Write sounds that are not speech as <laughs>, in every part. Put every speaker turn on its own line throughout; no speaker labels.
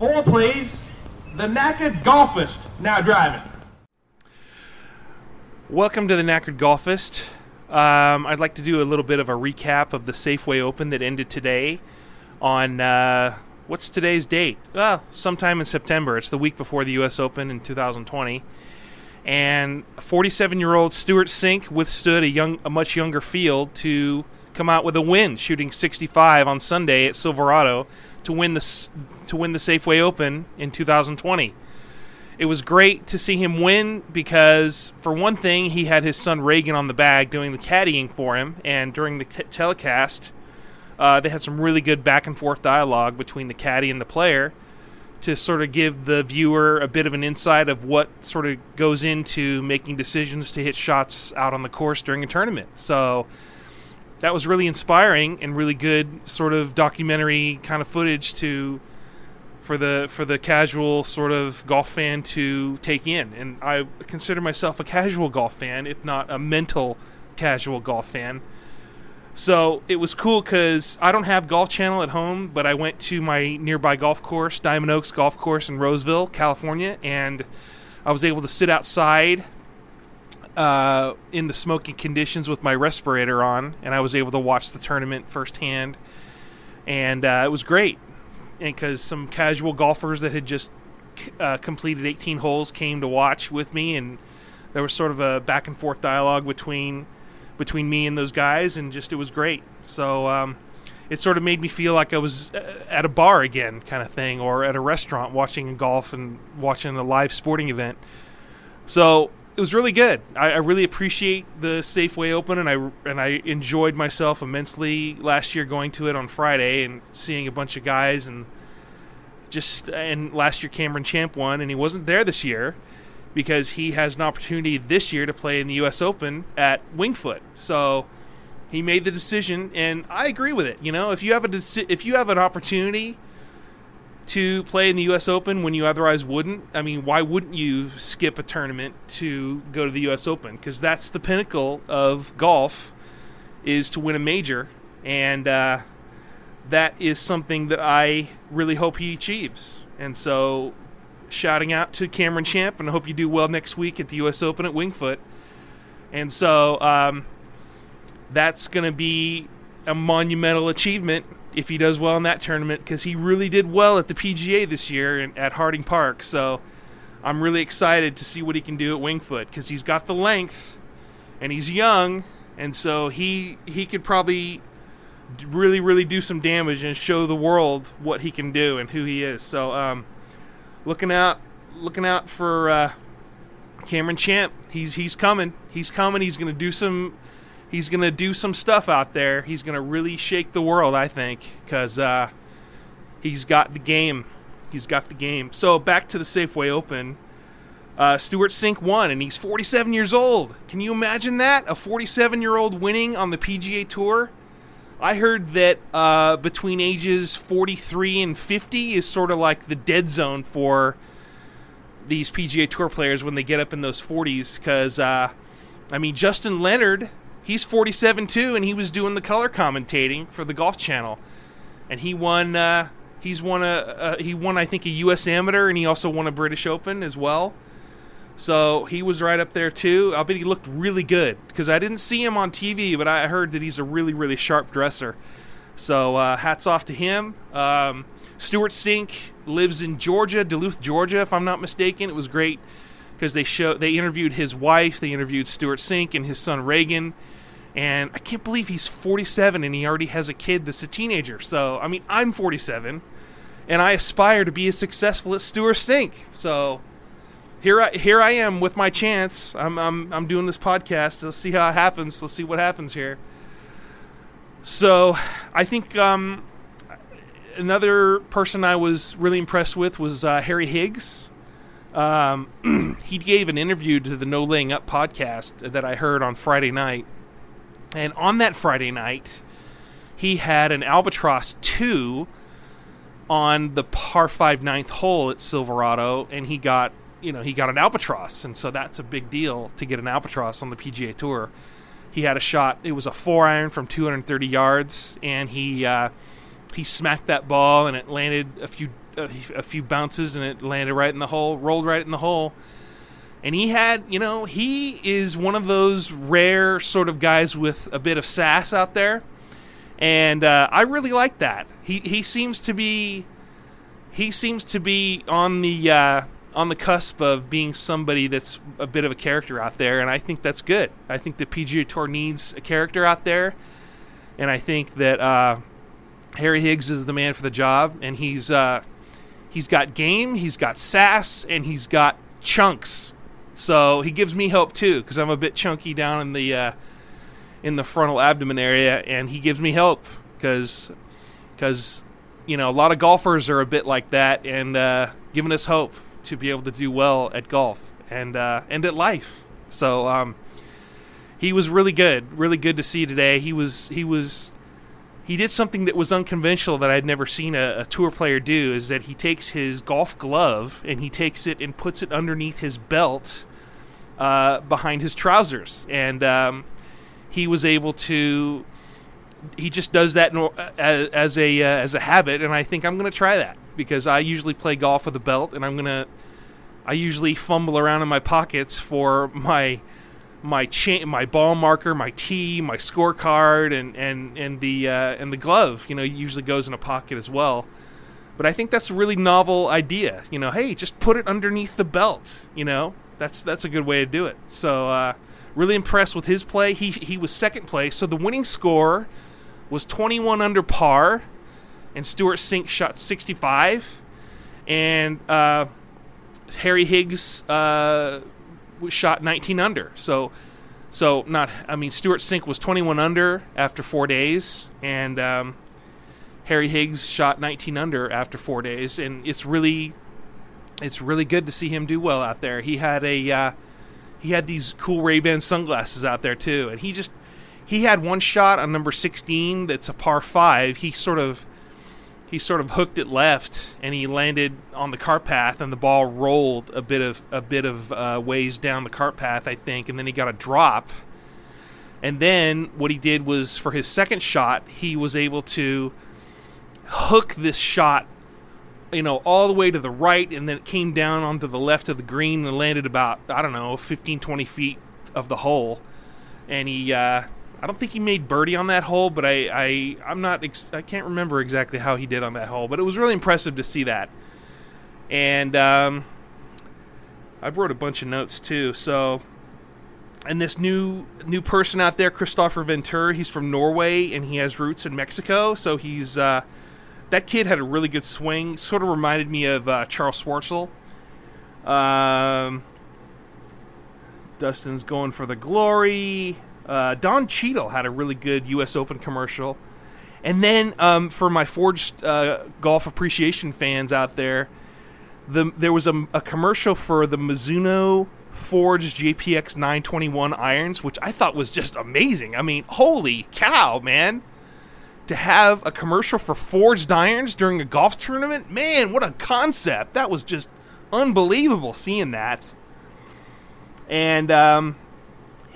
Four, please. The Knackered Golfist now driving.
Welcome to the Knackered Golfist. Um, I'd like to do a little bit of a recap of the Safeway Open that ended today on uh, what's today's date? Well, sometime in September. It's the week before the U.S. Open in 2020. And 47-year-old Stewart Cink withstood a young, a much younger field to come out with a win, shooting 65 on Sunday at Silverado to win the to win the Safeway Open in 2020. It was great to see him win because, for one thing, he had his son Reagan on the bag doing the caddying for him, and during the t- telecast, uh, they had some really good back and forth dialogue between the caddy and the player to sort of give the viewer a bit of an insight of what sort of goes into making decisions to hit shots out on the course during a tournament. So that was really inspiring and really good sort of documentary kind of footage to for the for the casual sort of golf fan to take in. And I consider myself a casual golf fan, if not a mental casual golf fan. So it was cool because I don't have Golf Channel at home, but I went to my nearby golf course, Diamond Oaks Golf Course in Roseville, California, and I was able to sit outside uh, in the smoky conditions with my respirator on, and I was able to watch the tournament firsthand. And uh, it was great And because some casual golfers that had just uh, completed 18 holes came to watch with me, and there was sort of a back and forth dialogue between between me and those guys, and just it was great. So um, it sort of made me feel like I was uh, at a bar again, kind of thing, or at a restaurant watching golf and watching a live sporting event. So it was really good. I, I, really appreciate the Safeway Open, and I and I enjoyed myself immensely last year going to it on Friday and seeing a bunch of guys and just and last year Cameron Champ won, and he wasn't there this year because he has an opportunity this year to play in the U.S. Open at Wingfoot. So he made the decision, and I agree with it. You know, if you have a deci- if you have an opportunity to play in the U.S. Open when you otherwise wouldn't. I mean, why wouldn't you skip a tournament to go to the U.S. Open? Because that's the pinnacle of golf, is to win a major, and uh, that is something that I really hope he achieves. And so, shouting out to Cameron Champ, and I hope you do well next week at the U.S. Open at Wingfoot. And so, um, that's going to be a monumental achievement if he does well in that tournament because he really did well at the PGA this year at Harding Park. So I'm really excited to see what he can do at Wingfoot because he's got the length and he's young, and so he he could probably really really do some damage and show the world what he can do and who he is. So um, looking out looking out for uh, Cameron Champ. He's he's coming. He's coming. He's going to do some he's going to do some stuff out there. He's going to really shake the world, I think, because uh, he's got the game. He's got the game. So back to the Safeway Open. Uh, Stewart Cink won, and he's 47 years old. Can you imagine that? A 47 year old winning on the PGA Tour? I heard that uh, between ages 43 and 50 is sort of like the dead zone for these PGA Tour players when they get up in those 40s. Because, uh, I mean, Justin Leonard he's 47 too, and he was doing the color commentating for the Golf Channel, and he won. Uh, he's won a, a he won I think a U.S. Amateur, and he also won a British Open as well. So he was right up there too. I bet he looked really good because I didn't see him on TV, but I heard that he's a really really sharp dresser. So uh, hats off to him. Um, Stewart Cink lives in Georgia, Duluth, Georgia, if I'm not mistaken. It was great because they show they interviewed his wife, they interviewed Stewart Cink and his son Reagan, and I can't believe he's 47 and he already has a kid that's a teenager. So, I mean, I'm 47 and I aspire to be as successful as Stewart Cink. So, here I here I am with my chance. I'm I'm I'm doing this podcast. Let's see how it happens. Let's see what happens here. So, I think um, another person I was really impressed with was uh, Harry Higgs. Um, <clears throat> he gave an interview to the No Laying Up podcast that I heard on Friday night and on that Friday night, he had an Albatross 2 on the par 5 ninth hole at Silverado, and he got, you know, he got an Albatross. And so that's a big deal to get an Albatross on the PGA Tour. He had a shot, it was a four iron from 230 yards, and he, uh, he smacked that ball and it landed a few a few bounces and it landed right in the hole, rolled right in the hole. And he had, you know, he is one of those rare sort of guys with a bit of sass out there, and uh, I really like that. He he seems to be he seems to be on the uh, on the cusp of being somebody that's a bit of a character out there, and I think that's good. I think the PGA Tour needs a character out there, and I think that uh, Harry Higgs is the man for the job, and he's uh, he's got game, he's got sass, and he's got chunks. So he gives me hope too, because I'm a bit chunky down in the uh, in the frontal abdomen area, and he gives me hope because because you know a lot of golfers are a bit like that, and uh, giving us hope to be able to do well at golf and uh, and at life. So um, he was really good, really good to see today. He was he was he did something that was unconventional that I'd never seen a, a, tour player do. Is that he takes his golf glove and he takes it and puts it underneath his belt uh, behind his trousers, and um, he was able to. He just does that as, as a uh, as a habit, and I think I'm going to try that because I usually play golf with a belt, and I'm gonna. I usually fumble around in my pockets for my my chain, my ball marker, my tee, my scorecard, and and and the uh, and the glove. You know, usually goes in a pocket as well. But I think that's a really novel idea. You know, hey, just put it underneath the belt. You know, that's that's a good way to do it. So uh, really impressed with his play. He he was second place, so the winning score was 21 under par, and Stewart Cink shot 65, and uh, Harry Higgs uh, shot 19 under. So so not I mean Stewart Cink was 21 under after four days, and um, Harry Higgs shot 19 under after four days, and it's really it's really good to see him do well out there. He had a uh, he had these cool Ray Ban sunglasses out there too, and he just he had one shot on number 16 that's a par five. He sort of he sort of hooked it left and he landed on the cart path and the ball rolled a bit of a bit of uh, ways down the cart path I think and then he got a drop and then what he did was for his second shot he was able to hook this shot you know, all the way to the right, and then it came down onto the left of the green and landed about, I don't know, 15, 20 feet of the hole. And he, uh, I don't think he made birdie on that hole, but I, I, I'm not, ex- I can't remember exactly how he did on that hole, but it was really impressive to see that. And, um, I wrote a bunch of notes too, so. And this new new person out there, Kristoffer Ventura, he's from Norway and he has roots in Mexico, so he's uh, that kid had a really good swing. Sort of reminded me of uh, Charles Schwartzel. Um, Dustin's going for the glory. Uh, Don Cheadle had a really good U.S. Open commercial. And then um, for my forged uh, golf appreciation fans out there, the, there was a, a commercial for the Mizuno forged JPX 921 irons, which I thought was just amazing. I mean, holy cow, man! to have a commercial for forged irons during a golf tournament, man, what a concept! That was just unbelievable seeing that. And um,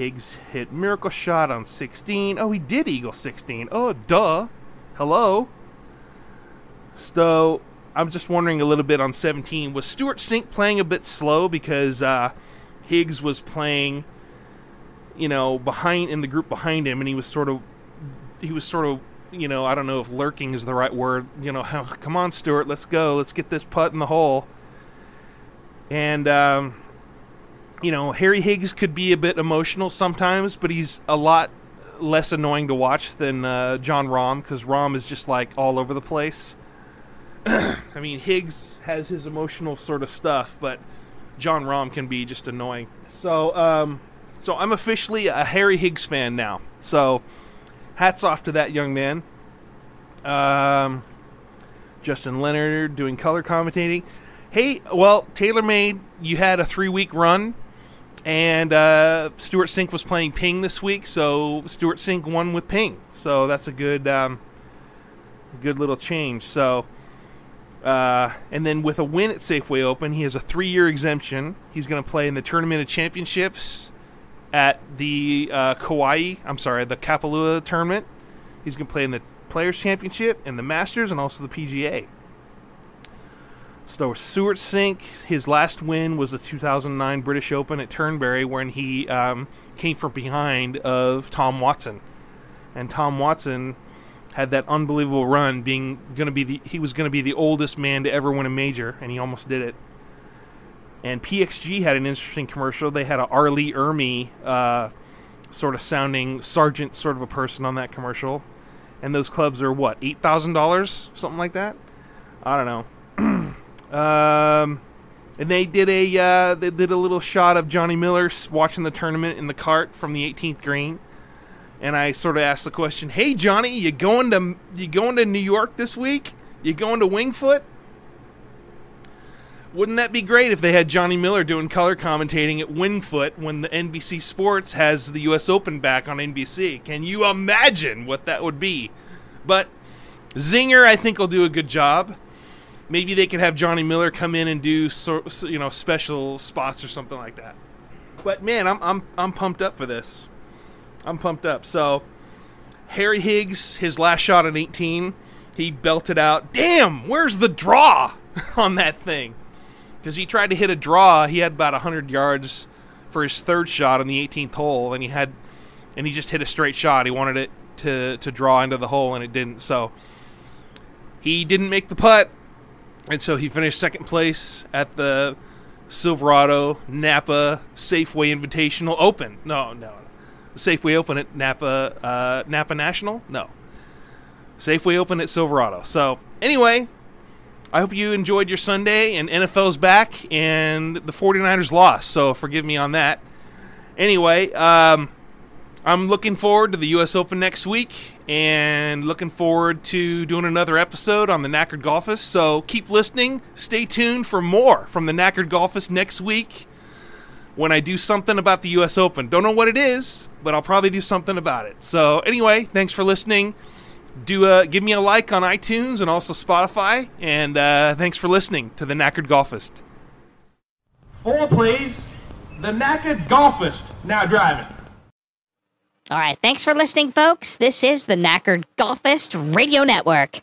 Higgs hit miracle shot on 16. Oh, he did eagle 16. Oh, duh. Hello. So I'm just wondering a little bit on 17. Was Stewart Cink playing a bit slow because uh, Higgs was playing, you know, behind in the group behind him, and he was sort of he was sort of you know, I don't know if lurking is the right word. You know, <laughs> come on, Stewart, let's go. Let's get this putt in the hole. And, um, you know, Harry Higgs could be a bit emotional sometimes, but he's a lot less annoying to watch than uh, Jon Rahm because Rahm is just like all over the place. <clears throat> I mean, Higgs has his emotional sort of stuff, but Jon Rahm can be just annoying. So, um, so I'm officially a Harry Higgs fan now. So hats off to that young man. Um, Justin Leonard doing color commentating. Hey, well, TaylorMade, you had a three week run, and uh, Stewart Cink was playing Ping this week, so Stewart Cink won with Ping. So that's a good, um, good little change. So, uh, and then with a win at Safeway Open, he has a three year exemption. He's going to play in the Tournament of Championships at the uh, Kauai, I'm sorry, the Kapalua tournament. He's going to play in the Players Championship and the Masters and also the PGA. So Stewart Cink, his last win was the 2009 British Open at Turnberry, when he um, came from behind of Tom Watson, and Tom Watson had that unbelievable run, being going to be the he was going to be the oldest man to ever win a major, and he almost did it. And PXG had an interesting commercial. They had a R. Lee Ermey uh, sort of sounding sergeant sort of a person on that commercial, and those clubs are what eight thousand dollars, something like that. I don't know. Um, and they did a uh, they did a little shot of Johnny Miller watching the tournament in the cart from the 18th green. And I sort of asked the question, "Hey Johnny, you going to you going to New York this week? You going to Wingfoot?" Wouldn't that be great if they had Johnny Miller doing color commentating at Wingfoot when the NBC Sports has the U.S. Open back on NBC? Can you imagine what that would be? But Zinger, I think, will do a good job maybe they could have Johnny Miller come in and do so, you know special spots or something like that. But man, I'm I'm I'm pumped up for this. I'm pumped up. So Harry Higgs, his last shot at 18, he belted out. Damn, where's the draw <laughs> on that thing? Because he tried to hit a draw. He had about 100 yards for his third shot on the 18th hole, and he had, and he just hit a straight shot. He wanted it to to draw into the hole, and it didn't. So he didn't make the putt. And so he finished second place at the Silverado Napa Safeway Invitational Open. No, no. Safeway Open at Napa uh, Napa National? No. Safeway Open at Silverado. So, anyway, I hope you enjoyed your Sunday and NFL's back and the 49ers lost. So, forgive me on that. Anyway, um, I'm looking forward to the U.S. Open next week and looking forward to doing another episode on the Knackered Golfist. So keep listening. Stay tuned for more from the Knackered Golfist next week when I do something about the U.S. Open. Don't know what it is, but I'll probably do something about it. So anyway, thanks for listening. Do uh, give me a like on iTunes and also Spotify, and uh, thanks for listening to the Knackered Golfist.
Four, please. The Knackered Golfist now driving.
All right. Thanks for listening, folks. This is the Knackered Golfist Radio Network.